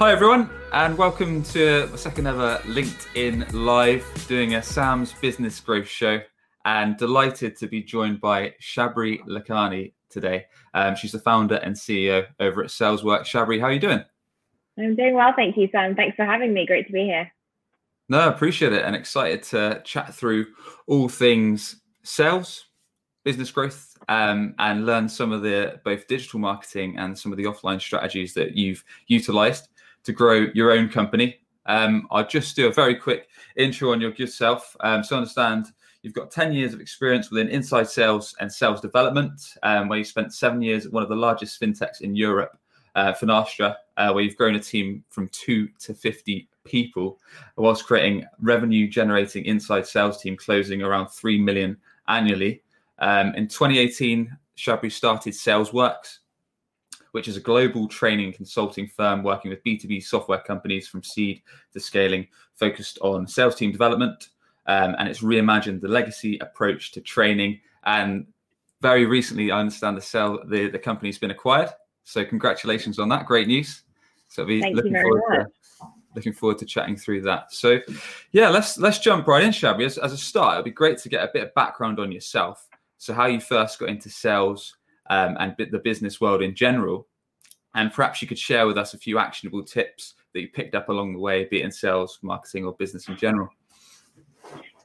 Hi, everyone, and welcome to the second ever LinkedIn Live, doing a Sam's Business Growth Show. And delighted to be joined by Shabri Lakhani today. Um, she's the founder and CEO over at Saleswork. Shabri, how are you doing? I'm doing well, thank you, Sam. Thanks for having me. Great to be here. No, I appreciate it and excited to chat through all things sales, business growth, um, and learn some of the both digital marketing and some of the offline strategies that you've utilized to grow your own company. Um, I'll just do a very quick intro on your yourself. Um, so understand you've got 10 years of experience within inside sales and sales development, um, where you spent seven years at one of the largest fintechs in Europe, uh, Finastra, uh, where you've grown a team from two to 50 people, whilst creating revenue generating inside sales team closing around 3 million annually. Um, in 2018, Shabri started SalesWorks, which is a global training consulting firm working with B2B software companies from seed to scaling, focused on sales team development. Um, and it's reimagined the legacy approach to training. And very recently, I understand the sell the, the company's been acquired. So congratulations on that. Great news. So be Thank looking forward to looking forward to chatting through that. So yeah, let's let's jump right in, Shabri. As, as a start, it'd be great to get a bit of background on yourself. So how you first got into sales, um, and the business world in general. And perhaps you could share with us a few actionable tips that you picked up along the way, be it in sales, marketing, or business in general.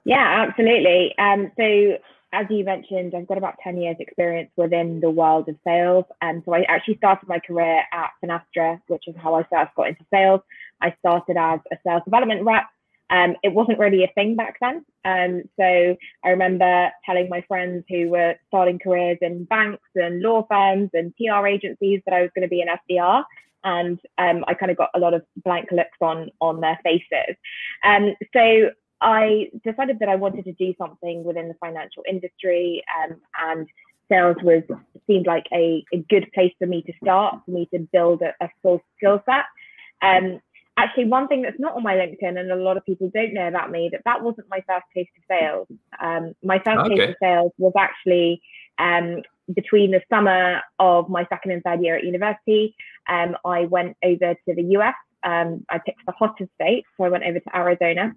Yeah, absolutely. Um, so, as you mentioned, I've got about 10 years experience within the world of sales. And so I actually started my career at Finastra, which is how I first got into sales. I started as a sales development rep um, it wasn't really a thing back then. Um, so I remember telling my friends who were starting careers in banks and law firms and PR agencies that I was going to be an SDR. And um, I kind of got a lot of blank looks on on their faces. Um, so I decided that I wanted to do something within the financial industry, um, and sales was seemed like a, a good place for me to start, for me to build a, a full skill set. Um, actually one thing that's not on my linkedin and a lot of people don't know about me that that wasn't my first taste of sales um, my first okay. taste of sales was actually um, between the summer of my second and third year at university um, i went over to the us um, i picked the hottest state so i went over to arizona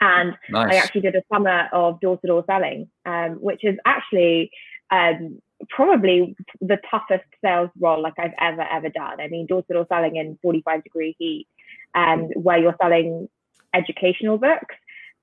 and nice. i actually did a summer of door-to-door selling um, which is actually um, probably the toughest sales role like I've ever ever done. I mean, door to door selling in 45 degree heat um, where you're selling educational books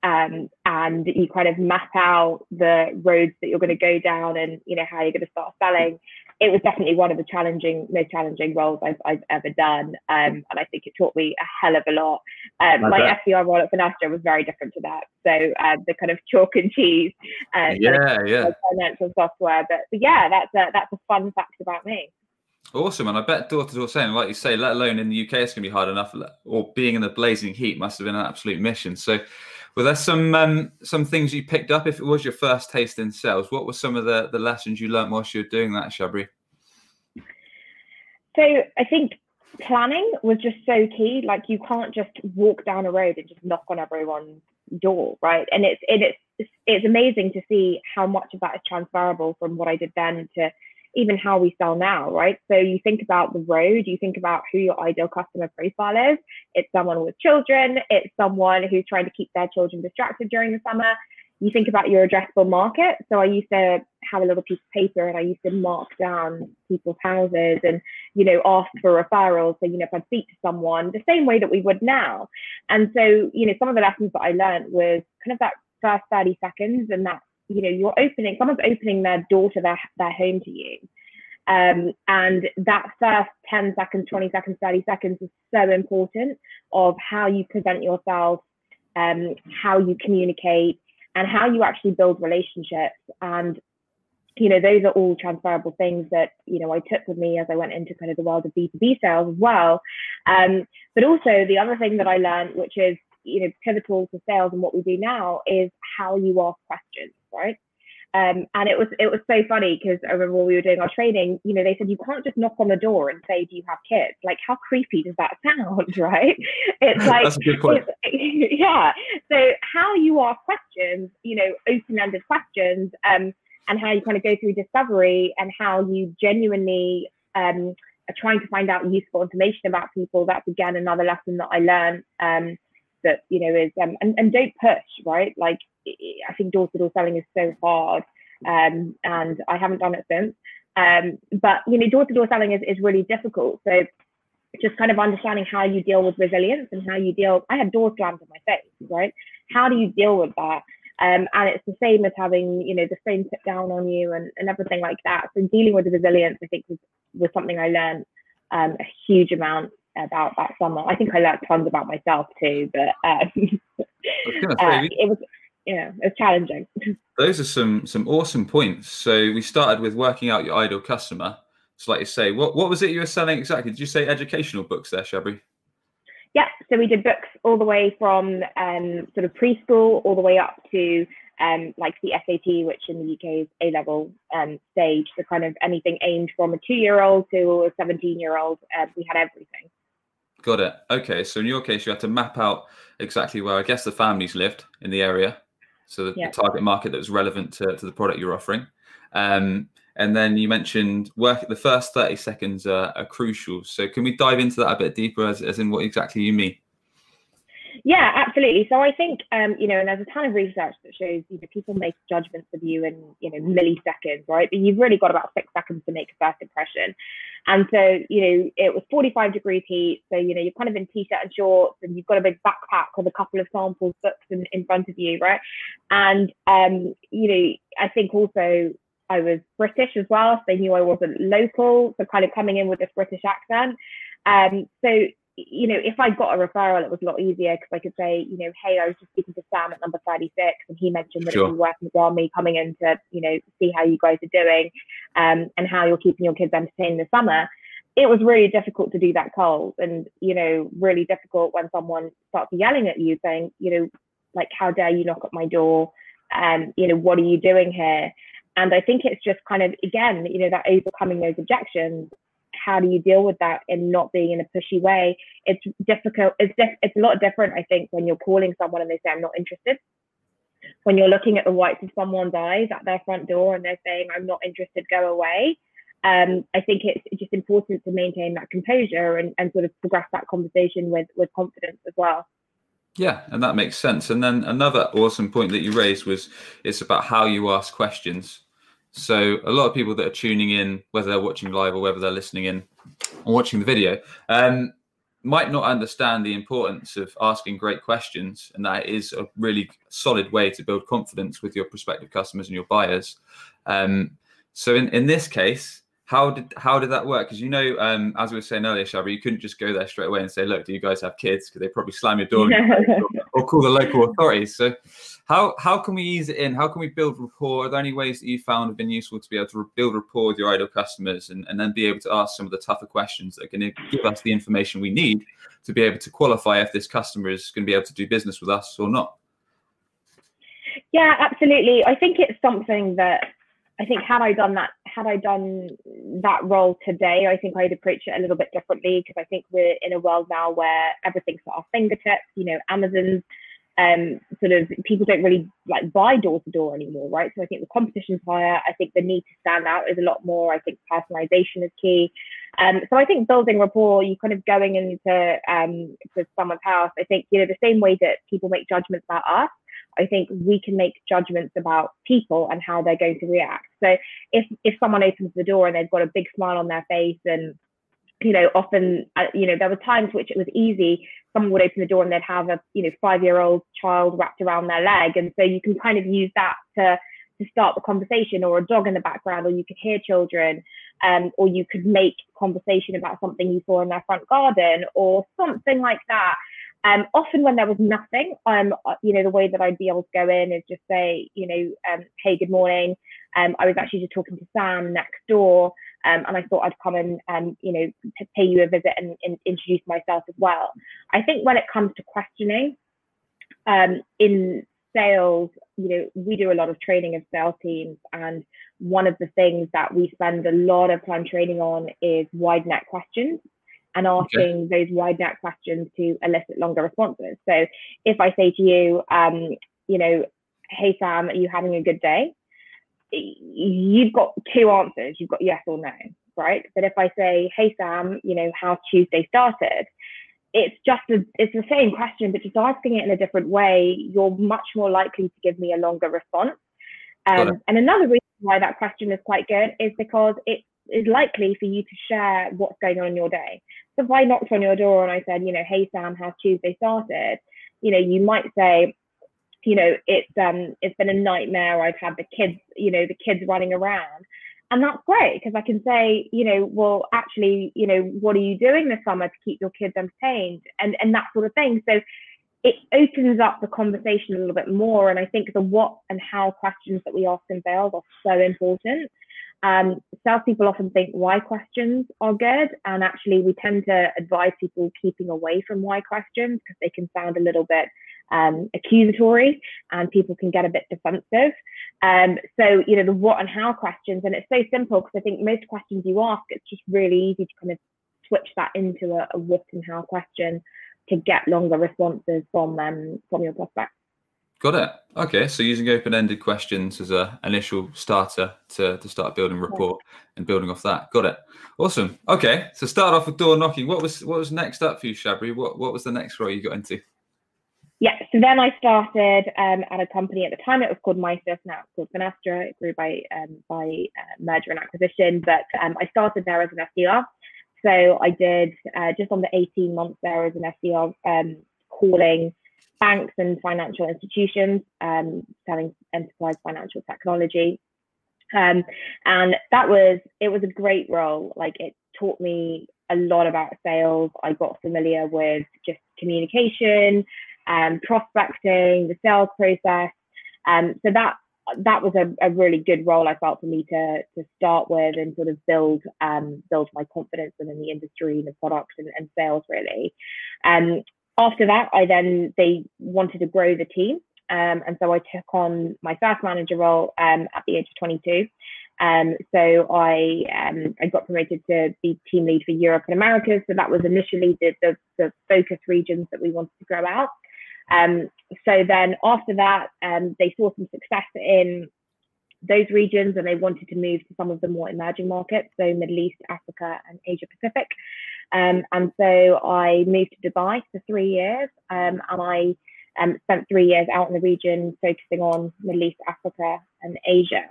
um, and you kind of map out the roads that you're going to go down and you know how you're going to start selling. It was definitely one of the challenging most challenging roles i've, I've ever done um, and i think it taught me a hell of a lot. Um, my sdr role at finastra was very different to that. So uh, the kind of chalk and cheese uh, yeah yeah. financial software but, but yeah that's a, that's a fun fact about me Awesome, and I bet door to door selling, like you say, let alone in the UK, it's going to be hard enough. Or being in the blazing heat must have been an absolute mission. So, were there some um, some things you picked up? If it was your first taste in sales, what were some of the the lessons you learned whilst you were doing that, Shabri? So, I think planning was just so key. Like, you can't just walk down a road and just knock on everyone's door, right? And it's it, it's it's amazing to see how much of that is transferable from what I did then to even how we sell now, right? So you think about the road, you think about who your ideal customer profile is. It's someone with children, it's someone who's trying to keep their children distracted during the summer. You think about your addressable market. So I used to have a little piece of paper and I used to mark down people's houses and, you know, ask for referrals. So, you know, if I'd speak to someone the same way that we would now. And so, you know, some of the lessons that I learned was kind of that first 30 seconds and that you know you're opening someone's opening their door to their their home to you. Um, and that first 10 seconds 20 seconds 30 seconds is so important of how you present yourself um, how you communicate and how you actually build relationships. And you know those are all transferable things that you know i took with me as i went into kind of the world of b2b sales as well. Um, but also the other thing that i learned which is you know pivotal to sales and what we do now is how you ask questions, right? Um, and it was it was so funny because I remember when we were doing our training, you know, they said you can't just knock on the door and say, "Do you have kids?" Like, how creepy does that sound, right? It's like, That's a good point. yeah. So how you ask questions, you know, open-ended questions, um, and how you kind of go through discovery and how you genuinely um, are trying to find out useful information about people. That's again another lesson that I learned. That you know is um, and, and don't push right? Like i think door-to-door selling is so hard um, and i haven't done it since. Um, but you know door-to-door selling is, is really difficult. So just kind of understanding how you deal with resilience and how you deal i had doors slammed in my face right? How do you deal with that? Um, and it's the same as having you know the phone put down on you and, and everything like that. So dealing with the resilience i think was, was something i learned um, a huge amount about that summer. I think I learned tons about myself too, but um, uh, it was know it was challenging. Those are some some awesome points. So we started with working out your ideal customer. So like you say, what what was it you were selling exactly? Did you say educational books there, Shabri? Yeah, so we did books all the way from um, sort of preschool all the way up to um, like the SAT, which in the UK is A level um, stage. So kind of anything aimed from a two year old to a 17 year old. Uh, we had everything. Got it. Okay. So in your case, you had to map out exactly where I guess the families lived in the area. So the, yeah. the target market that was relevant to, to the product you're offering. Um, and then you mentioned work the first 30 seconds are, are, crucial. So can we dive into that a bit deeper as, as in what exactly you mean? Yeah, absolutely. So I think um, you know, and there's a ton of research that shows you know people make judgments of you in you know milliseconds, right? But you've really got about six seconds to make a first impression. And so you know, it was 45 degrees heat, so you know you're kind of in t-shirt and shorts, and you've got a big backpack with a couple of samples books in, in front of you, right? And um, you know, I think also I was British as well, so they knew I wasn't local, so kind of coming in with this British accent. Um, so you know, if I got a referral, it was a lot easier because I could say, you know, hey, I was just speaking to Sam at number 36 and he mentioned that sure. he was working with Army coming in to, you know, see how you guys are doing um, and how you're keeping your kids entertained in the summer. It was really difficult to do that cold and, you know, really difficult when someone starts yelling at you saying, you know, like, how dare you knock at my door? Um, you know, what are you doing here? And I think it's just kind of, again, you know, that overcoming those objections how do you deal with that and not being in a pushy way? It's difficult. It's diff- it's a lot different, I think, when you're calling someone and they say I'm not interested. When you're looking at the whites of someone's eyes at their front door and they're saying I'm not interested, go away. Um, I think it's just important to maintain that composure and, and sort of progress that conversation with with confidence as well. Yeah, and that makes sense. And then another awesome point that you raised was it's about how you ask questions. So a lot of people that are tuning in, whether they're watching live or whether they're listening in or watching the video, um, might not understand the importance of asking great questions, and that is a really solid way to build confidence with your prospective customers and your buyers. Um, so in, in this case, how did how did that work? Because you know, um, as we were saying earlier, Shabri, you couldn't just go there straight away and say, "Look, do you guys have kids?" Because they probably slam your door or, or call the local authorities. So, how how can we ease it in? How can we build rapport? Are there any ways that you found have been useful to be able to build rapport with your ideal customers and, and then be able to ask some of the tougher questions that are going to give us the information we need to be able to qualify if this customer is going to be able to do business with us or not? Yeah, absolutely. I think it's something that I think had I done that, had I done that role today, I think I'd approach it a little bit differently because I think we're in a world now where everything's at our fingertips. You know, Amazon's um, sort of people don't really like buy door to door anymore, right? So I think the competition's higher. I think the need to stand out is a lot more. I think personalization is key. Um, so I think building rapport, you kind of going into um, to someone's house. I think you know the same way that people make judgments about us. I think we can make judgments about people and how they're going to react. So if if someone opens the door and they've got a big smile on their face and you know, often, uh, you know, there were times which it was easy. Someone would open the door and they'd have a, you know, five-year-old child wrapped around their leg, and so you can kind of use that to to start the conversation, or a dog in the background, or you could hear children, um, or you could make conversation about something you saw in their front garden, or something like that. Um, often when there was nothing, um, uh, you know, the way that I'd be able to go in is just say, you know, um, hey, good morning. Um, I was actually just talking to Sam next door, um, and I thought I'd come and, um, you know, pay you a visit and, and, introduce myself as well. I think when it comes to questioning, um, in sales, you know, we do a lot of training of sales teams, and one of the things that we spend a lot of time training on is wide net questions and asking okay. those wide net questions to elicit longer responses. So if I say to you, um, you know, hey Sam, are you having a good day? You've got two answers. You've got yes or no, right? But if I say, hey Sam, you know, how's Tuesday started? It's just a, it's the same question, but just asking it in a different way, you're much more likely to give me a longer response. Um, and another reason why that question is quite good is because it is likely for you to share what's going on in your day. So if I knocked on your door and I said, you know, hey Sam, how's Tuesday started? You know, you might say, you know, it's um it's been a nightmare. I've had the kids, you know, the kids running around. And that's great because I can say, you know, well, actually, you know, what are you doing this summer to keep your kids entertained and, and that sort of thing. So it opens up the conversation a little bit more. And I think the what and how questions that we ask in sales are so important. Um, salespeople often think why questions are good, and actually, we tend to advise people keeping away from why questions because they can sound a little bit um, accusatory and people can get a bit defensive. Um, so, you know, the what and how questions, and it's so simple because I think most questions you ask, it's just really easy to kind of switch that into a, a what and how question to get longer responses from um, from your prospects. Got it. Okay, so using open-ended questions as a initial starter to, to start building rapport and building off that. Got it. Awesome. Okay, so start off with door knocking. What was what was next up for you, Shabri? What what was the next role you got into? Yeah, so then I started um, at a company at the time. It was called Misys. Now it's called Finastra. It grew by um, by uh, merger and acquisition. But um, I started there as an SDR. So I did uh, just under 18 months there as an SDR, um, calling banks and financial institutions, um, selling enterprise financial technology. Um, and that was it was a great role. Like it taught me a lot about sales. I got familiar with just communication um, prospecting, the sales process. Um, so that that was a, a, really good role I felt for me to to start with and sort of build um, build my confidence within the industry the product and, and sales really. Um, after that, I then they wanted to grow the team, um, and so I took on my first manager role um, at the age of 22. Um, so I um, I got promoted to be team lead for Europe and Americas. So that was initially the, the, the focus regions that we wanted to grow out. Um, so then after that, um, they saw some success in those regions and they wanted to move to some of the more emerging markets, so Middle East, Africa, and Asia Pacific. Um, and so I moved to Dubai for three years um, and I um, spent three years out in the region focusing on Middle East, Africa, and Asia.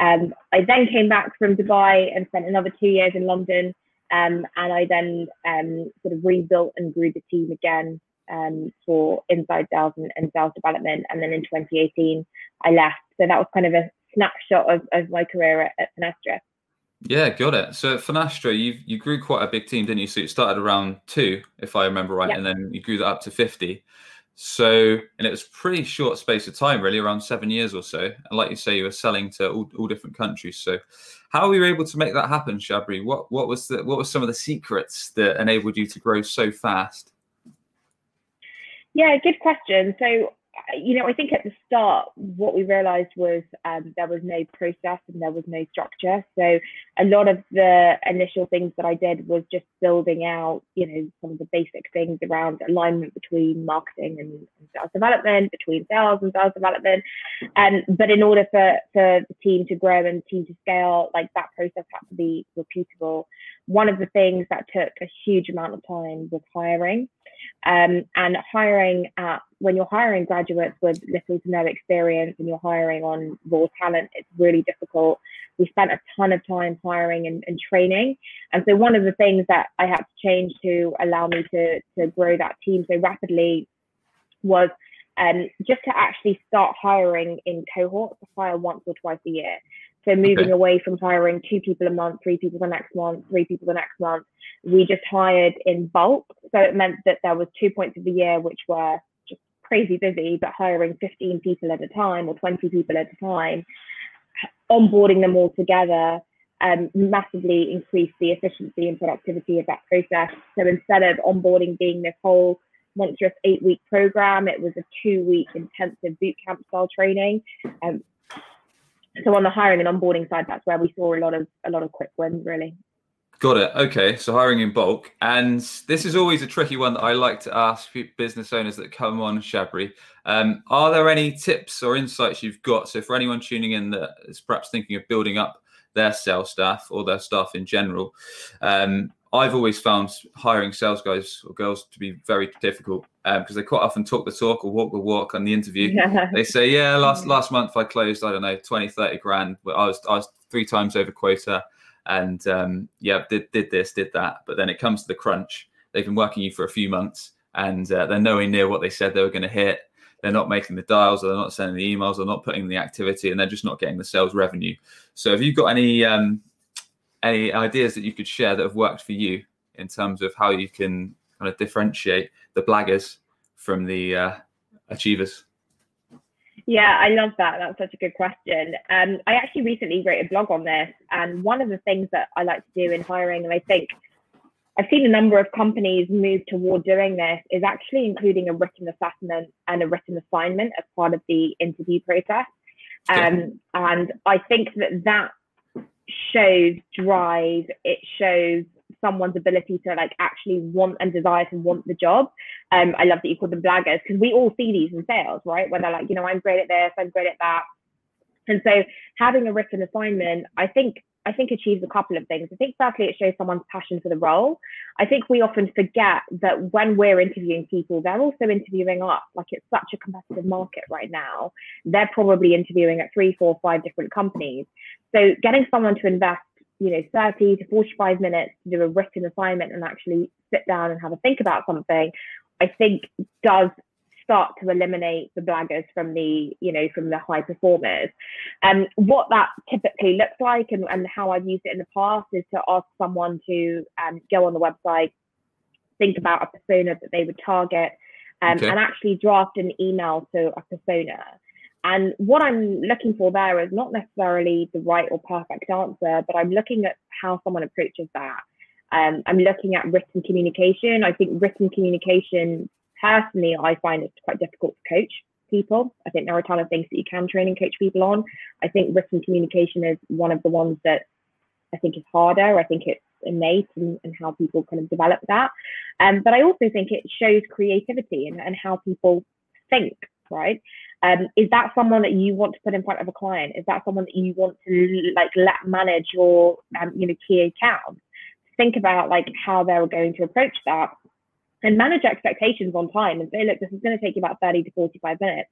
Um, I then came back from Dubai and spent another two years in London. Um, and I then um, sort of rebuilt and grew the team again for inside sales and, and, sales development. And then in 2018, I left. So that was kind of a snapshot of, of my career at, at. Yeah, got it. So at Finastra, you you grew quite a big team, didn't you? So it started around two, if I remember right, and then you grew that up to 50. So, and it was pretty short space of time, really, around seven years or so. And like you say, you were selling to all, all different countries. So, how were you able to make that happen, Shabri? What what was the what were some of the secrets that enabled you to grow so fast? Yeah, good question. So you know, I think at the start, what we realized was um, there was no process and there was no structure. So a lot of the initial things that I did was just building out, you know, some of the basic things around alignment between marketing and, sales development, between sales and sales development. Um, but in order for, for the team to grow and team to scale, like that process had to be repeatable. One of the things that took a huge amount of time was hiring. Um, and hiring at when you're hiring graduates with little to no experience and you're hiring on raw talent, it's really difficult. We spent a ton of time hiring and, and training. And so one of the things that I had to change to allow me to, to grow that team so rapidly was um, just to actually start hiring in cohorts, hire once or twice a year. So moving okay. away from hiring two people a month, three people the next month, three people the next month, we just hired in bulk. So it meant that there was two points of the year which were just crazy busy, but hiring 15 people at a time or 20 people at a time, onboarding them all together um, massively increased the efficiency and productivity of that process. So instead of onboarding being this whole monstrous eight week program. It was a two week intensive bootcamp style training. Um, so on the hiring and onboarding side, that's where we saw a lot of a lot of quick wins really. Got it. Okay, so hiring in bulk, and this is always a tricky one that I like to ask business owners that come on Shabri. Um, are there any tips or insights you've got? So for anyone tuning in that is perhaps thinking of building up their sales staff or their staff in general, um, I've always found hiring sales guys or girls to be very difficult because um, they quite often talk the talk or walk the walk on the interview. Yeah. They say, "Yeah, last last month I closed I don't know 20, 30 grand, I was I was three times over quota." and um, yeah, did did this, did that. But then it comes to the crunch. They've been working you for a few months, and uh, they're nowhere near what they said they were going to hit. They're not making the dials, or they're not sending the emails, or not putting in the activity, and they're just not getting the sales revenue. So, have you got any um, any ideas that you could share that have worked for you in terms of how you can kind of differentiate the blaggers from the uh, achievers? Yeah, I love that. That's such a good question. Um, I actually recently wrote a blog on this, and one of the things that I like to do in hiring, and I think I've seen a number of companies move toward doing this, is actually including a written assessment and a written assignment as part of the interview process. Um, and I think that that shows drive. It shows someone's ability to like actually want and desire to want the job. Um, I love that you call them blaggers because we all see these in sales, right? Where they're like, you know, I'm great at this, I'm great at that. And so having a written assignment, I think I think achieves a couple of things. I think firstly it shows someone's passion for the role. I think we often forget that when we're interviewing people, they're also interviewing us. Like it's such a competitive market right now. They're probably interviewing at three, four, five different companies. So getting someone to invest you know 30 to 45 minutes to do a written assignment and actually sit down and have a think about something i think does start to eliminate the blaggers from the you know from the high performers and um, what that typically looks like and, and how i've used it in the past is to ask someone to um, go on the website think about a persona that they would target um, okay. and actually draft an email to a persona and what I'm looking for there is not necessarily the right or perfect answer, but I'm looking at how someone approaches that. Um, I'm looking at written communication. I think written communication, personally, I find it's quite difficult to coach people. I think there are a ton of things that you can train and coach people on. I think written communication is one of the ones that I think is harder. I think it's innate and, and how people kind of develop that. Um, but I also think it shows creativity and, and how people think, right? Um, is that someone that you want to put in front of a client? Is that someone that you want to like let manage your um, you know key accounts? Think about like how they're going to approach that and manage expectations on time and say, look, this is going to take you about 30 to 45 minutes.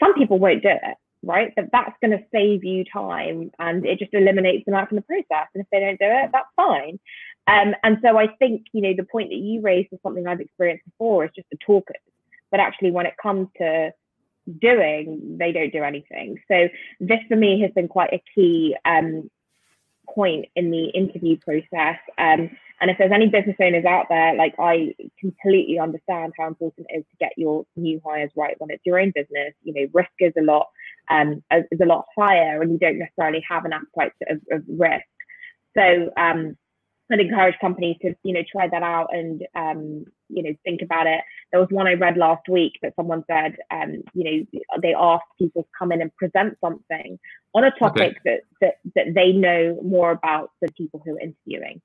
Some people won't do it, right? But that's going to save you time and it just eliminates them out from the process. And if they don't do it, that's fine. Um, and so I think, you know, the point that you raised is something I've experienced before is just the talkers. But actually, when it comes to doing, they don't do anything. So this for me has been quite a key um, point in the interview process. Um, and if there's any business owners out there, like I completely understand how important it is to get your new hires right when it's your own business. You know, risk is a lot um, is a lot higher, and you don't necessarily have an appetite of, of risk. So um, I'd encourage companies to, you know, try that out and, um, you know, think about it. There was one I read last week that someone said, um, you know, they asked people to come in and present something on a topic okay. that, that that they know more about than people who are interviewing,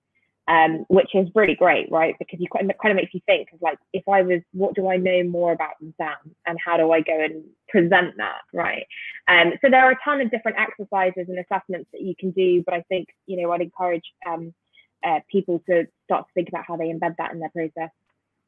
um, which is really great, right? Because you kind of, kind of makes you think of like, if I was, what do I know more about them, Sam, and how do I go and present that, right? Um, so there are a ton of different exercises and assessments that you can do, but I think, you know, I'd encourage um, uh, people to start to think about how they embed that in their process.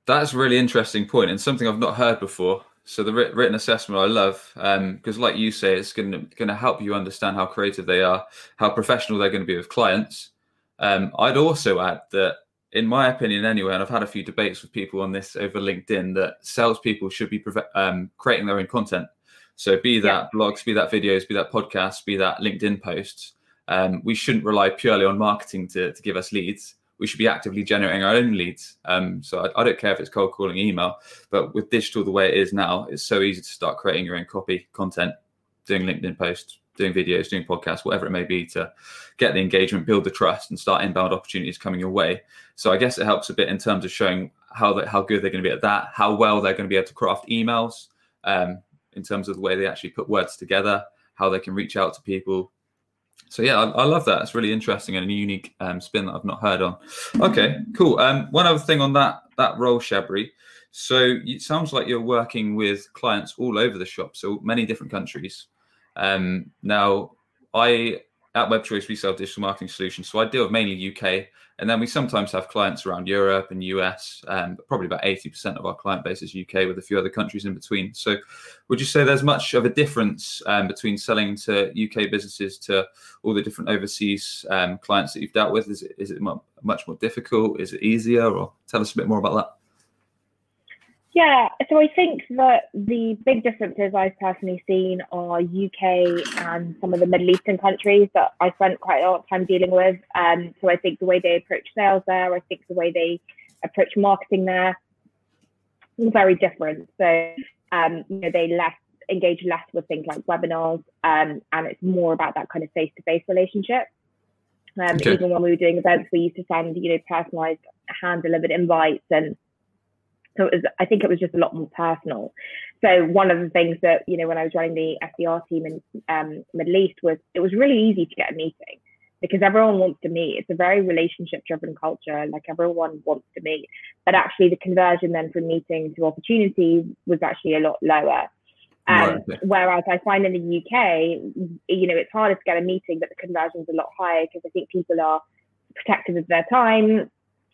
That's a really interesting point and something I've not heard before. So the written assessment I love because, um, like you say, it's going to going to help you understand how creative they are, how professional they're going to be with clients. Um, I'd also add that, in my opinion, anyway, and I've had a few debates with people on this over LinkedIn, that salespeople should be um, creating their own content. So be that yeah. blogs, be that videos, be that podcasts, be that LinkedIn posts um, we shouldn't rely purely on marketing to, to give us leads. We should be actively generating our own leads. Um, so I, I, don't care if it's cold calling, email, but with digital the way it is now, it's so easy to start creating your own copy content, doing LinkedIn posts, doing videos, doing podcasts, whatever it may be, to get the engagement, build the trust, and start inbound opportunities coming your way. So I guess it helps a bit in terms of showing how how good they're going to be at that, how well they're going to be able to craft emails um, in terms of the way they actually put words together, how they can reach out to people. So yeah, I, I love that. It's really interesting and a unique um, spin that I've not heard on. Okay, cool. Um, one other thing on that that role, Shabri. So it sounds like you're working with clients all over the shop, so many different countries. Um, now, I at WebChoice we sell digital marketing solutions, so I deal with mainly UK, and then we sometimes have clients around Europe and US. Um, probably about eighty percent of our client base is UK, with a few other countries in between. So, would you say there's much of a difference um, between selling to UK businesses to all the different overseas um, clients that you've dealt with? Is it is it much more difficult? Is it easier? Or tell us a bit more about that. Yeah, so I think that the big differences I've personally seen are UK and some of the Middle Eastern countries that I spent quite a lot of time dealing with. Um, so I think the way they approach sales there, I think the way they approach marketing there, very different. So um, you know, they less engage less with things like webinars, um, and it's more about that kind of face-to-face relationship. Um, okay. Even when we were doing events, we used to send you know personalized hand-delivered invites and so it was, I think it was just a lot more personal. So one of the things that, you know, when I was running the SDR team in um, Middle East was it was really easy to get a meeting because everyone wants to meet. It's a very relationship driven culture. Like everyone wants to meet, but actually the conversion then from meeting to opportunity was actually a lot lower. Um, right. Whereas I find in the UK, you know, it's harder to get a meeting, but the conversion is a lot higher because I think people are protective of their time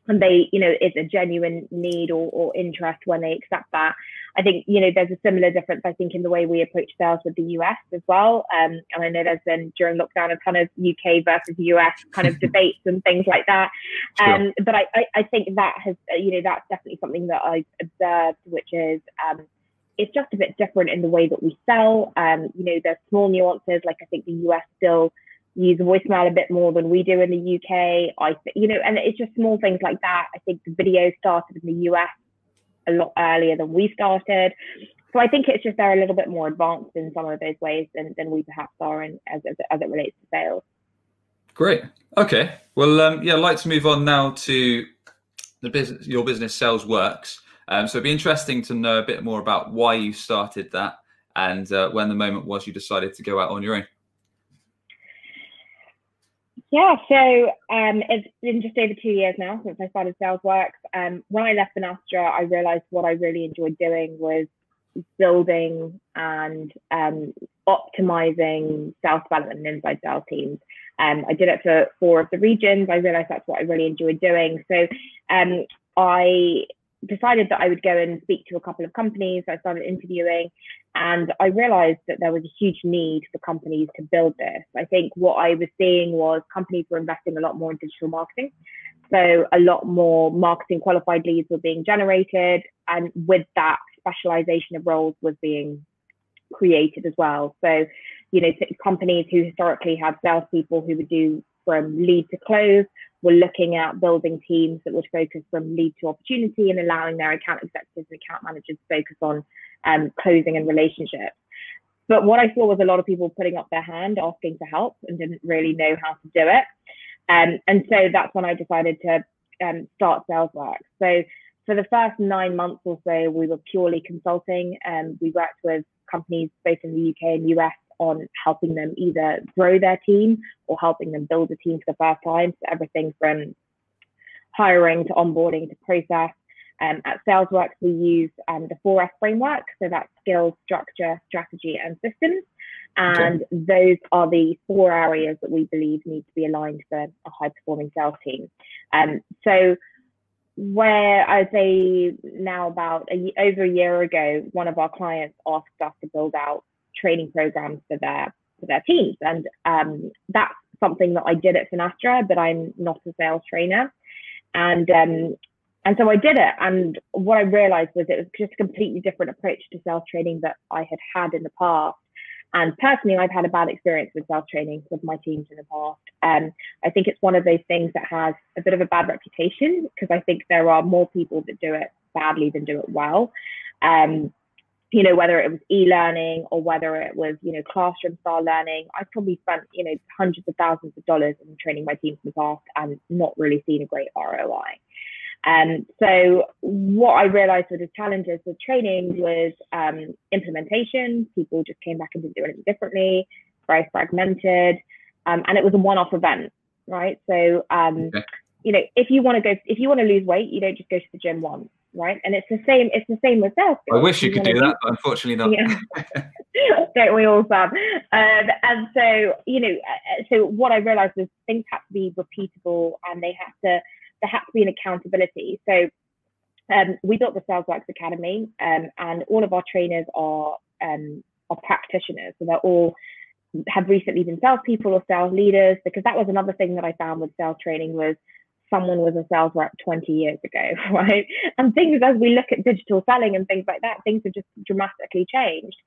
and they, you know, it's a genuine need or, or interest when they accept that. I think, you know, there's a similar difference, I think, in the way we approach sales with the US as well. Um, and I know there's been during lockdown a ton of UK versus US kind of debates and things like that. Um, sure. But I, I, I, think that has, you know, that's definitely something that I've observed, which is, um, it's just a bit different in the way that we sell. Um, you know, there's small nuances, like I think the US still use voicemail a bit more than we do in the UK. I you know, and it's just small things like that. I think the video started in the US a lot earlier than we started. So I think it's just they're a little bit more advanced in some of those ways than, than we perhaps are in, as, as, as it relates to sales. Great. Okay. Well, um, yeah, I'd like to move on now to the business, your business SalesWorks. Um, so it'd be interesting to know a bit more about why you started that and uh, when the moment was you decided to go out on your own. Yeah, so um, it's been just over two years now since I started SalesWorks. Um, when I left Finastra, I realized what I really enjoyed doing was building and um, optimizing sales development and inside sales teams. Um, I did it for four of the regions. I realized that's what I really enjoyed doing. So um, I decided that I would go and speak to a couple of companies. I started interviewing and I realized that there was a huge need for companies to build this. I think what I was seeing was companies were investing a lot more in digital marketing. So a lot more marketing qualified leads were being generated. And with that, specialization of roles was being created as well. So, you know, companies who historically had salespeople who would do from lead to close were looking at building teams that would focus from lead to opportunity and allowing their account executives and account managers to focus on um, closing and relationships. But what I saw was a lot of people putting up their hand asking for help and didn't really know how to do it. Um, and so that's when I decided to um, start SalesWorks. So for the first nine months or so, we were purely consulting. and we worked with companies both in the UK and US on helping them either grow their team or helping them build a team for the first time. So everything from hiring to onboarding to process. Um, at SalesWorks, we use um, the 4S framework. So that's skills, structure, strategy, and systems. And okay. those are the four areas that we believe need to be aligned for a high performing sales team. Um, so where I'd say now about a, over a year ago, one of our clients asked us to build out training programs for their for their teams, and um, that's something that I did at Finastra, but I'm not a sales trainer, and um, and so I did it. And what I realized was it was just a completely different approach to sales training that I had had in the past. And personally, I've had a bad experience with sales training with my teams in the past. Um, I think it's one of those things that has a bit of a bad reputation because I think there are more people that do it badly than do it well. Um, you know, whether it was e-learning or whether it was, you know, classroom style learning, I've probably spent, you know, hundreds of thousands of dollars in training my teams in the past and not really seen a great ROI. Um, so what I realized with the challenges with training was um, implementation. People just came back and didn't do anything differently, very fragmented, um, and it was a one-off event, right? So um, okay. you know, if you want to go, if you want to lose weight, you don't just go to the gym once right? And it's the same. It's the same with sales. I wish you, you could do that, but unfortunately not. Yeah. Don't we all, Sam? Um, and so, you know, uh, so what I realized was things have to be repeatable, and they have to there has to be an accountability. So. Um, we built the SalesWorks Academy, um, and all of our trainers are um, are practitioners. So they're all have recently been salespeople or sales leaders because that was another thing that I found with sales training was someone was a sales rep 20 years ago, right? And things as we look at digital selling and things like that, things have just dramatically changed.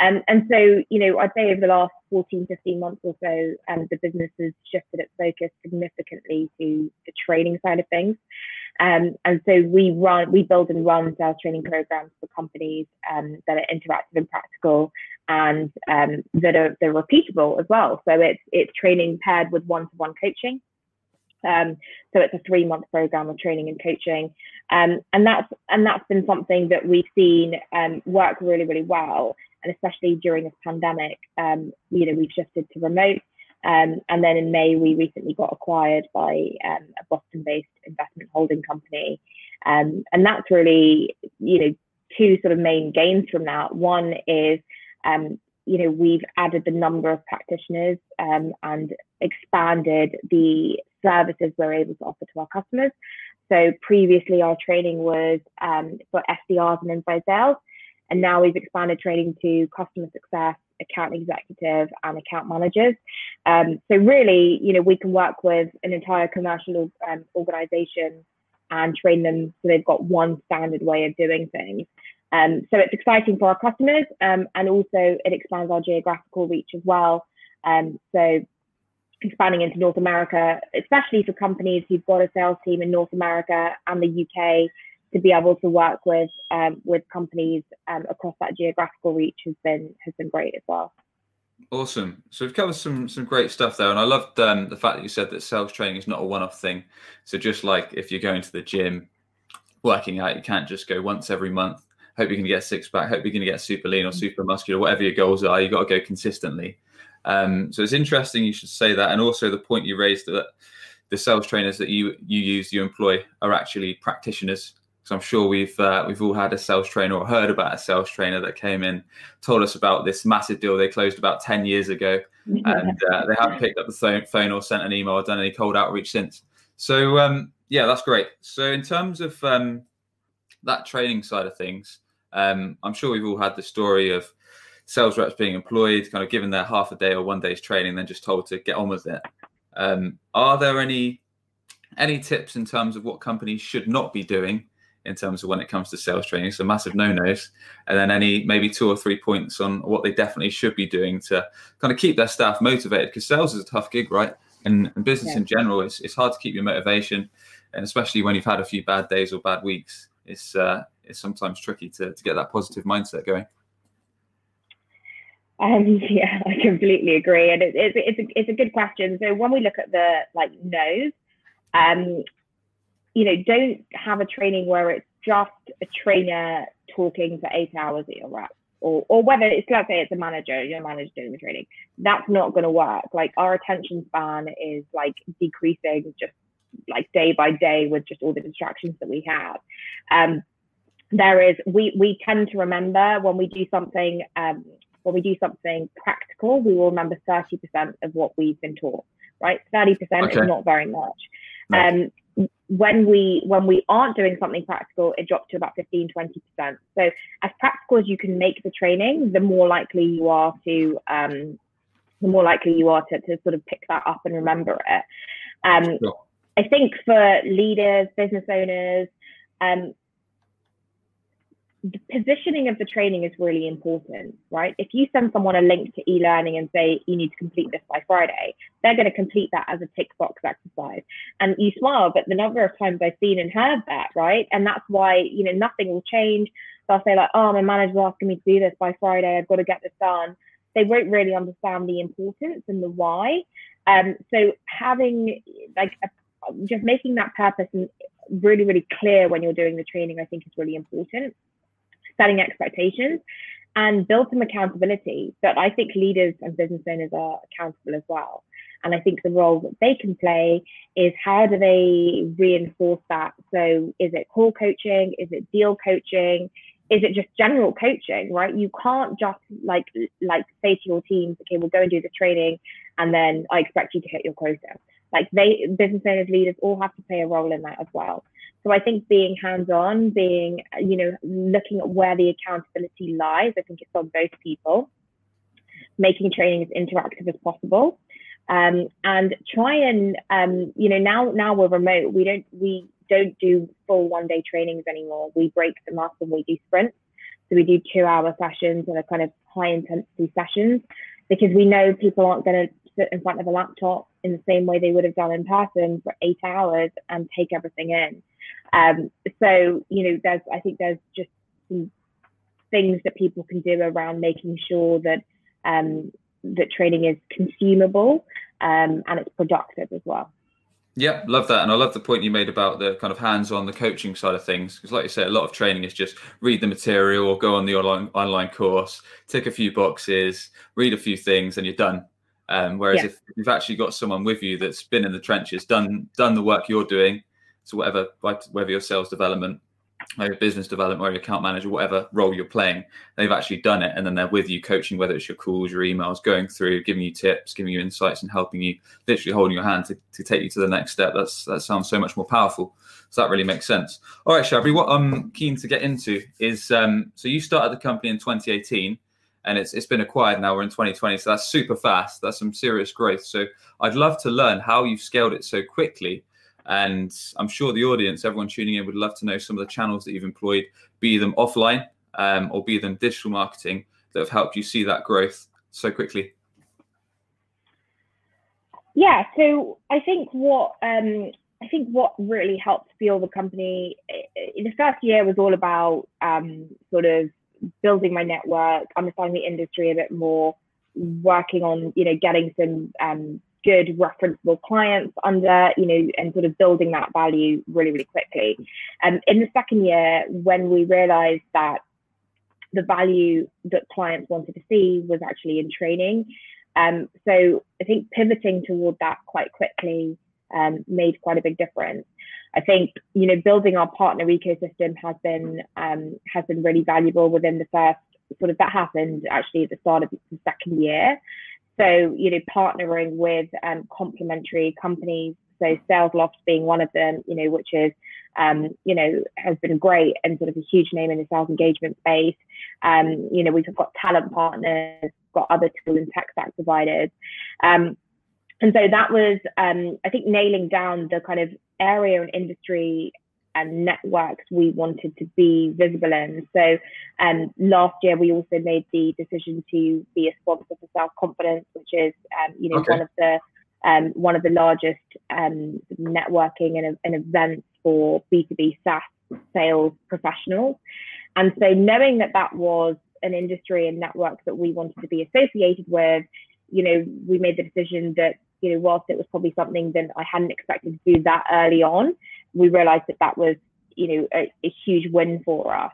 Um, and so, you know, I'd say over the last 14, 15 months or so, um, the business has shifted its focus significantly to the training side of things. Um, and so we run, we build and run sales training programs for companies um, that are interactive and practical and um, that are they're repeatable as well. So it's it's training paired with one-to-one coaching. Um, so it's a three month program of training and coaching. Um, and that's and that's been something that we've seen um, work really, really well. And especially during this pandemic, um, you know, we've shifted to remote. Um, and then in May, we recently got acquired by um, a Boston-based investment holding company. and that's really, you know, two sort of main gains from that. One is you know, we've added the number of practitioners um, and expanded the services we're able to offer to our customers. So previously, our training was um, for SDRs and inside sales, and now we've expanded training to customer success, account executive, and account managers. Um, so really, you know, we can work with an entire commercial um, organization and train them so they've got one standard way of doing things. Um, so it's exciting for our customers, um, and also it expands our geographical reach as well. Um, so expanding into North America, especially for companies who've got a sales team in North America and the UK, to be able to work with um, with companies um, across that geographical reach has been has been great as well. Awesome. So we've covered some some great stuff there, and I loved um, the fact that you said that sales training is not a one-off thing. So just like if you're going to the gym, working out, you can't just go once every month. Hope you're going to get six pack. Hope you're going to get super lean or super muscular, whatever your goals are. You got to go consistently. Um, so it's interesting you should say that, and also the point you raised that the sales trainers that you you use you employ are actually practitioners. So I'm sure we've uh, we've all had a sales trainer or heard about a sales trainer that came in, told us about this massive deal they closed about ten years ago, and uh, they haven't picked up the phone or sent an email or done any cold outreach since. So um, yeah, that's great. So in terms of um, that training side of things, um, I'm sure we've all had the story of sales reps being employed, kind of given their half a day or one day's training, then just told to get on with it. Um, are there any any tips in terms of what companies should not be doing in terms of when it comes to sales training? So massive no-nos, and then any maybe two or three points on what they definitely should be doing to kind of keep their staff motivated because sales is a tough gig, right? And, and business yeah. in general, it's it's hard to keep your motivation, and especially when you've had a few bad days or bad weeks, it's uh, it's sometimes tricky to to get that positive mindset going. Um, yeah, I completely agree, and it, it, it's a, it's a good question. So when we look at the like no's, um, you know, don't have a training where it's just a trainer talking for eight hours at your rep, or or whether it's let's say it's a manager, your manager doing the training. That's not going to work. Like our attention span is like decreasing just like day by day with just all the distractions that we have. Um, there is we we tend to remember when we do something um, when we do something practical, we will remember 30% of what we've been taught, right? 30% okay. is not very much. Um, when we when we aren't doing something practical, it drops to about 15, 20%. So as practical as you can make the training, the more likely you are to um, the more likely you are to, to sort of pick that up and remember it. Um, sure. I think for leaders, business owners, um, the positioning of the training is really important, right? If you send someone a link to e-learning and say you need to complete this by Friday, they're going to complete that as a tick box exercise. And you smile, but the number of times I've seen and heard that, right? And that's why, you know, nothing will change. They'll say like, oh, my manager's asking me to do this by Friday. I've got to get this done. They won't really understand the importance and the why. Um, so having like a, just making that purpose and really, really clear when you're doing the training, I think is really important. Setting expectations and build some accountability. But I think leaders and business owners are accountable as well. And I think the role that they can play is how do they reinforce that? So is it call coaching? Is it deal coaching? Is it just general coaching, right? You can't just like like say to your teams, okay, we'll go and do the training and then I expect you to hit your quota. Like they business owners, leaders all have to play a role in that as well. So I think being hands-on, being, you know, looking at where the accountability lies, I think it's on both people, making training as interactive as possible. Um, and try and um, you know now now we're remote we don't we don't do full one day trainings anymore. We break them up and we do sprints. So we do two hour sessions and a kind of high intensity sessions because we know people aren't going to sit in front of a laptop in the same way they would have done in person for eight hours and take everything in um, so, you know, there's, I think there's just some things that people can do around making sure that um, that training is consumable um, and it's productive as well. Yeah, love that, and I love the point you made about the kind of hands-on, the coaching side of things. Because, like you say, a lot of training is just read the material or go on the online online course, tick a few boxes, read a few things, and you're done. Um, whereas yeah. if you've actually got someone with you that's been in the trenches, done done the work you're doing, so whatever, whether your sales development, or your business development, or your account manager, whatever role you're playing, they've actually done it, and then they're with you, coaching, whether it's your calls, your emails, going through, giving you tips, giving you insights, and helping you, literally holding your hand to, to take you to the next step. That's that sounds so much more powerful. So that really makes sense. All right, Shabri, what I'm keen to get into is um, so you started the company in 2018 and it's it's been acquired now. We're in 2020, so that's super fast. That's some serious growth. So I'd love to learn how you've scaled it so quickly and I'm sure the audience, everyone tuning in, would love to know some of the channels that you've employed, be them offline um, or be them digital marketing, that have helped you see that growth so quickly. Yeah, so I think what um, I think what really helped fuel the company in the first year was all about um, sort of building my network, understanding the industry a bit more, working on you know getting some um, good referenceable clients under, you know, and sort of building that value really, really quickly. And um, in the second year, when we realized that the value that clients wanted to see was actually in training. Um, so I think pivoting toward that quite quickly um, made quite a big difference. I think you know building our partner ecosystem has been um, has been really valuable within the first sort of that happened actually at the start of the second year. So, you know, partnering with um, complementary companies, so SalesLoft being one of them, you know, which is, um, you know, has been great and sort of a huge name in the sales engagement space. Um, you know, we've got talent partners, got other tool and tech stack providers. Um, and so that was, um, I think, nailing down the kind of area and industry and networks we wanted to be visible in. So um, last year we also made the decision to be a sponsor for Sales Confidence, which is um, you know okay. one of the um, one of the largest um, networking and, and events for B2B SaaS sales professionals. And so knowing that that was an industry and network that we wanted to be associated with, you know, we made the decision that you know, whilst it was probably something that I hadn't expected to do that early on, we realized that that was, you know, a, a huge win for us.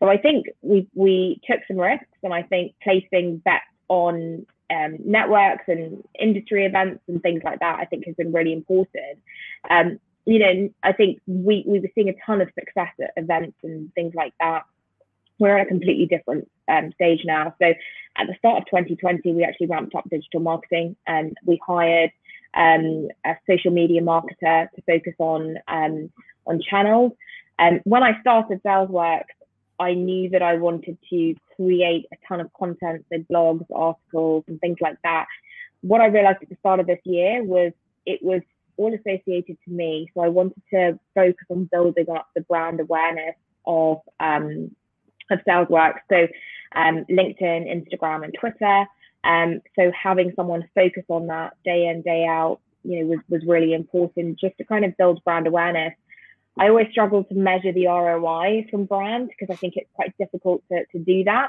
So I think we we took some risks, and I think placing bets on um, networks and industry events and things like that, I think has been really important. Um, you know, I think we we were seeing a ton of success at events and things like that. We're at a completely different um, stage now. So at the start of 2020, we actually ramped up digital marketing and we hired um, a social media marketer to focus on um, on channels. Um, when I started SalesWorks, I knew that I wanted to create a ton of content, so blogs, articles, and things like that. What I realized at the start of this year was it was all associated to me. So I wanted to focus on building up the brand awareness of um, of SalesWorks. So um, LinkedIn, Instagram, and Twitter. Um, so having someone focus on that day in, day out, you know, was, was really important just to kind of build brand awareness. I always struggle to measure the ROI from brand because I think it's quite difficult to, to do that.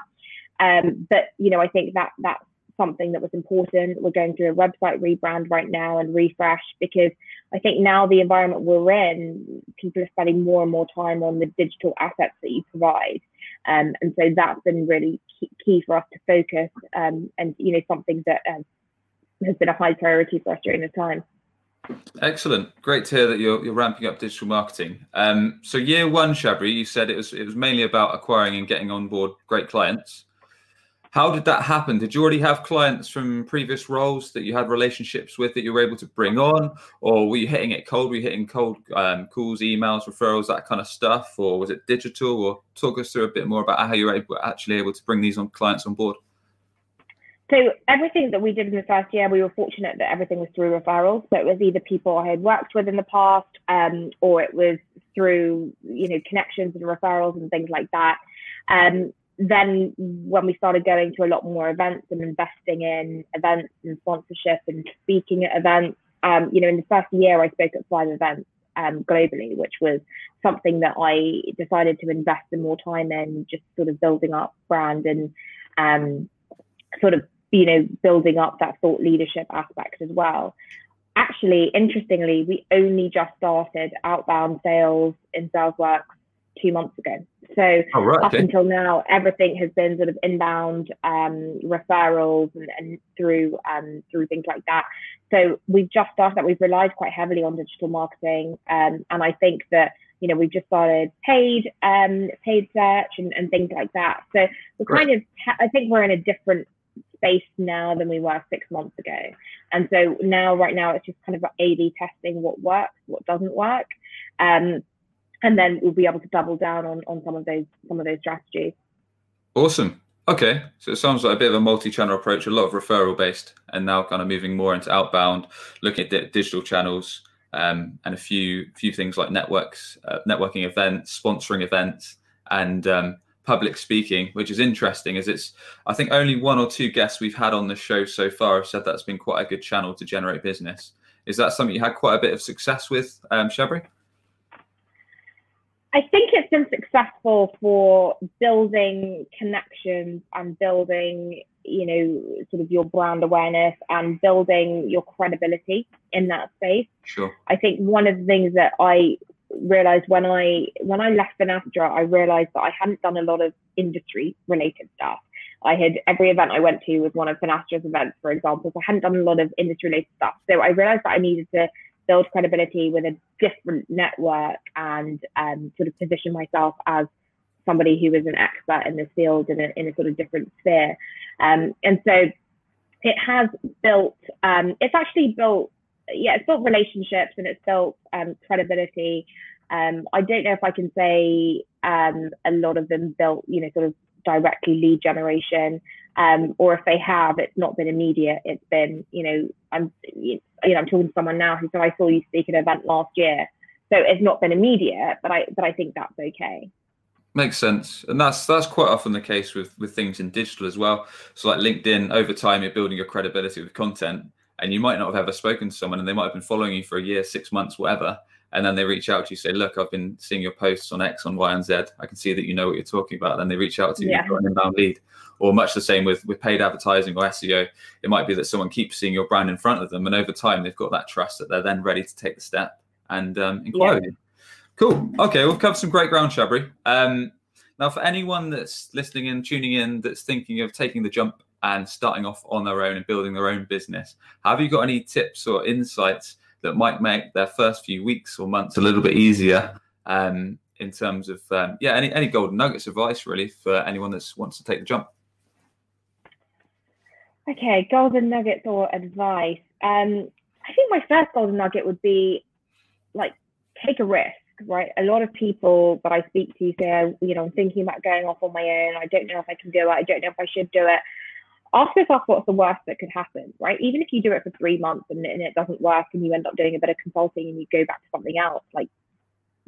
Um, but you know, I think that that's something that was important. We're going through a website rebrand right now and refresh because I think now the environment we're in, people are spending more and more time on the digital assets that you provide. Um, and so that's been really key, for us to focus um, and, you know, something that um, has been a high priority for us during this time. Excellent. Great to hear that you're, you're ramping up digital marketing. Um, so year one, Shabri, you said it was it was mainly about acquiring and getting on board great clients. How did that happen? Did you already have clients from previous roles that you had relationships with that you were able to bring on, or were you hitting it cold? Were you hitting cold um, calls, emails, referrals, that kind of stuff, or was it digital? Or talk us through a bit more about how you were able, actually able to bring these on clients on board. So everything that we did in the first year, we were fortunate that everything was through referrals. So it was either people I had worked with in the past, um, or it was through you know connections and referrals and things like that. Um, then when we started going to a lot more events and investing in events and sponsorship and speaking at events, um, you know, in the first year I spoke at five events um, globally, which was something that I decided to invest in more time in, just sort of building up brand and um, sort of you know, building up that thought leadership aspect as well. Actually, interestingly, we only just started outbound sales in sales SalesWorks two months ago. So oh, right, up okay. until now, everything has been sort of inbound um, referrals and, and through um, through things like that. So we've just started that. We've relied quite heavily on digital marketing, um, and I think that you know we've just started paid um, paid search and, and things like that. So we're kind of I think we're in a different space now than we were six months ago. And so now, right now, it's just kind of A/B testing what works, what doesn't work, um, and then we'll be able to double down on on some of those some of those strategies. Awesome. Okay, so it sounds like a bit of a multi-channel approach, a lot of referral based, and now kind of moving more into outbound, looking at digital channels, um, and a few few things like networks, uh, networking events, sponsoring events, and um, public speaking, which is interesting, as it's I think only one or two guests we've had on the show so far have said that's been quite a good channel to generate business. Is that something you had quite a bit of success with, um, Shabri? I think it's been successful for building connections and building, you know, sort of your brand awareness and building your credibility in that space. Sure. I think one of the things that I realized when I when I left Finastra, I realized that I hadn't done a lot of industry related stuff. I had every event I went to was one of Finastra's events, for example. So I hadn't done a lot of industry related stuff. So I realized that I needed to build credibility with a different network and um, sort of position myself as somebody who is an expert in this field in a, in a sort of different sphere. Um, and so it has built, um, it's actually built yeah, it's built relationships and it's built um, credibility. Um, I don't know if I can say um, a lot of them built, you know, sort of directly lead generation, um, or if they have, it's not been immediate. It's been, you know, I'm, you know, I'm talking to someone now who said I saw you speak at an event last year, so it's not been immediate, but I, but I think that's okay. Makes sense, and that's that's quite often the case with with things in digital as well. So like LinkedIn, over time you're building your credibility with content, and you might not have ever spoken to someone and they might have been following you for a year, six months, whatever. And then they reach out to you, say, Look, I've been seeing your posts on X, on Y, and Z. I can see that you know what you're talking about. Then they reach out to you, yeah. an inbound lead. Or much the same with, with paid advertising or SEO. It might be that someone keeps seeing your brand in front of them, and over time they've got that trust that they're then ready to take the step and um, inquire yeah. Cool. Okay, we've covered some great ground, Shabri. Um, now, for anyone that's listening and tuning in that's thinking of taking the jump and starting off on their own and building their own business. Have you got any tips or insights that might make their first few weeks or months a little bit easier um, in terms of um, yeah any any golden nuggets of advice really for anyone that wants to take the jump? Okay, golden nuggets or advice. Um, I think my first golden nugget would be like take a risk right? A lot of people that I speak to say, you know, I'm thinking about going off on my own. I don't know if I can do it. I don't know if I should do it ask yourself what's the worst that could happen, right? Even if you do it for three months and, and it doesn't work and you end up doing a bit of consulting and you go back to something else, like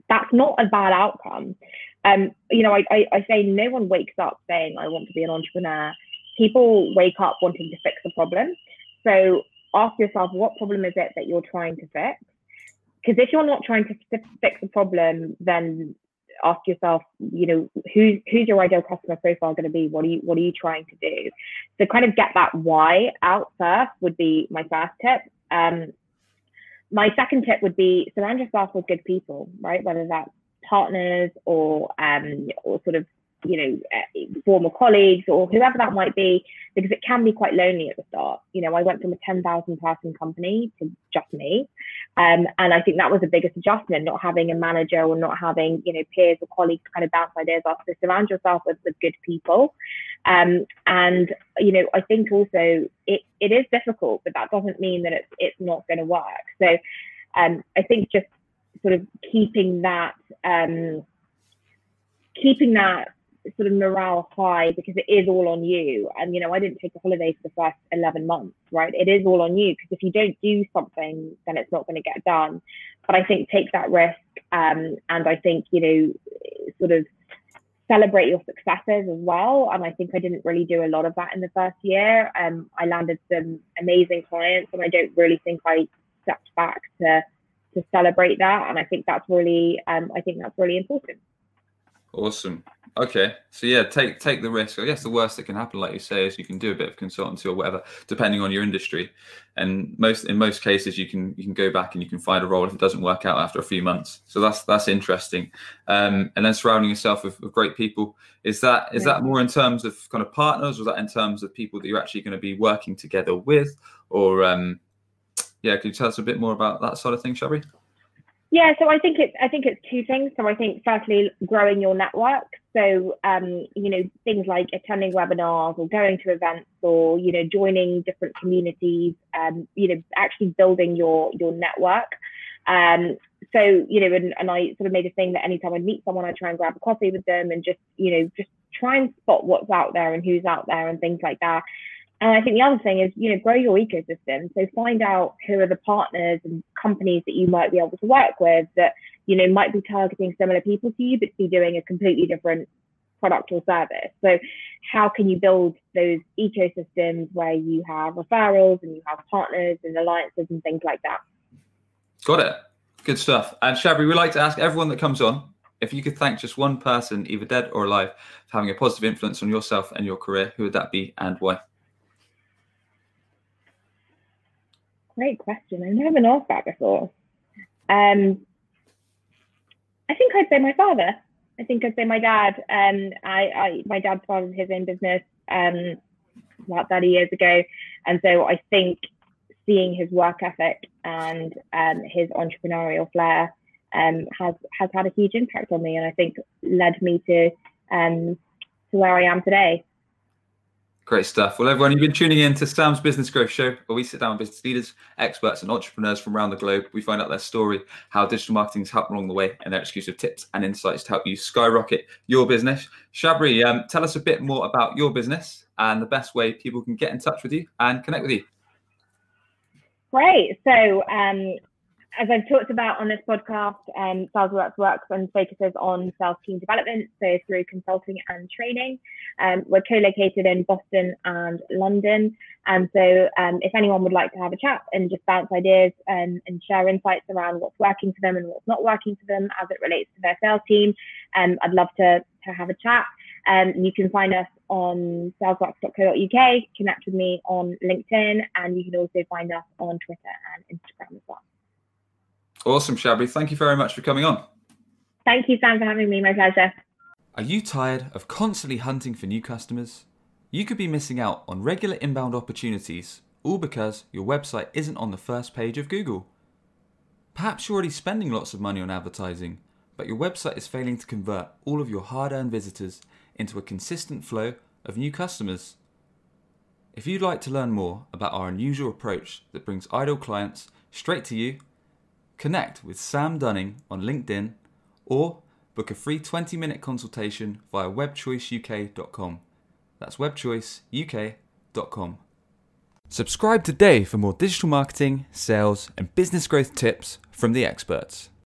that's not a bad outcome. Um, you know, I, I, I say no one wakes up saying I want to be an entrepreneur. People wake up wanting to fix a problem. So ask yourself what problem is it that you're trying to fix? Because if you're not trying to fix a problem, then ask yourself, you know, who's who's your ideal customer profile going to be? What are you what are you trying to do? so kind of get that why out first would be my first tip. Um, my second tip would be surround yourself with good people, right? Whether that's partners or um, or sort of you know, uh, former colleagues or whoever that might be, because it can be quite lonely at the start. You know, I went from a 10,000 person company to just me. Um, and I think that was the biggest adjustment, not having a manager or not having, you know, peers or colleagues to kind of bounce ideas off. So surround yourself with, with good people. Um, and, you know, I think also it, it is difficult, but that doesn't mean that it's, it's not going to work. So um, I think just sort of keeping that, um, keeping that sort of morale high because it is all on you. And, you know, I didn't take a holiday for the first 11 months, right? It is all on you because if you don't do something, then it's not going to get done. But I think take that risk. Um, and I think, you know, sort of celebrate your successes as well. And I think I didn't really do a lot of that in the first year. Um, I landed some amazing clients and I don't really think I stepped back to to celebrate that. And I think that's really um, I think that's really important. Awesome. Okay, so yeah, take take the risk. I guess the worst that can happen, like you say, is you can do a bit of consultancy or whatever, depending on your industry. And most in most cases, you can you can go back and you can find a role if it doesn't work out after a few months. So that's that's interesting. Um, and then surrounding yourself with, with great people is that is that more in terms of kind of partners, or is that in terms of people that you're actually going to be working together with, or um, yeah, can you tell us a bit more about that sort of thing, Shabri? Yeah, so I think it's I think it's two things. So I think firstly growing your network. So um, you know things like attending webinars or going to events or you know joining different communities. Um, you know actually building your your network. Um, so you know and, and I sort of made a thing that anytime I meet someone I try and grab a coffee with them and just you know just try and spot what's out there and who's out there and things like that. And I think the other thing is, you know, grow your ecosystem. So find out who are the partners and companies that you might be able to work with that, you know, might be targeting similar people to you, but be doing a completely different product or service. So how can you build those ecosystems where you have referrals and you have partners and alliances and things like that? Got it. Good stuff. And Shabri, we like to ask everyone that comes on if you could thank just one person, either dead or alive, for having a positive influence on yourself and your career, who would that be and why? Great question. I've never been asked that before. Um, I think I'd say my father. I think I'd say my dad. Um, I, I my dad started his own business um, about 30 years ago, and so I think seeing his work ethic and um, his entrepreneurial flair um, has has had a huge impact on me, and I think led me to um, to where I am today. Great stuff. Well, everyone, you've been tuning in to Sam's Business Growth Show, where we sit down with business leaders, experts, and entrepreneurs from around the globe. We find out their story, how digital marketing has helped along the way, and their exclusive tips and insights to help you skyrocket your business. Shabri, um, tell us a bit more about your business and the best way people can get in touch with you and connect with you. Great. So, um, as I've talked about on this podcast, um, SalesWorks works and focuses on sales team development, so through consulting and training. Um, we're co-located in Boston and London, and so um, if anyone would like to have a chat and just bounce ideas and, and, share insights around what's working for them and what's not working for them as it relates to their sales team, um, I'd love to, to have a chat. Um, you can find us on salesworks.co.uk, connect with me on LinkedIn, and you can also find us on Twitter and Instagram as well. Awesome, Shabri. Thank you very much for coming on. Thank you, Sam, for having me. My pleasure. Are you tired of constantly hunting for new customers? You could be missing out on regular inbound opportunities, all because your website isn't on the first page of Google. Perhaps you're already spending lots of money on advertising, but your website is failing to convert all of your hard earned visitors into a consistent flow of new customers. If you'd like to learn more about our unusual approach that brings idle clients straight to you Connect with Sam Dunning on LinkedIn or book a free 20 minute consultation via webchoiceuk.com. That's webchoiceuk.com. Subscribe today for more digital marketing, sales, and business growth tips from the experts.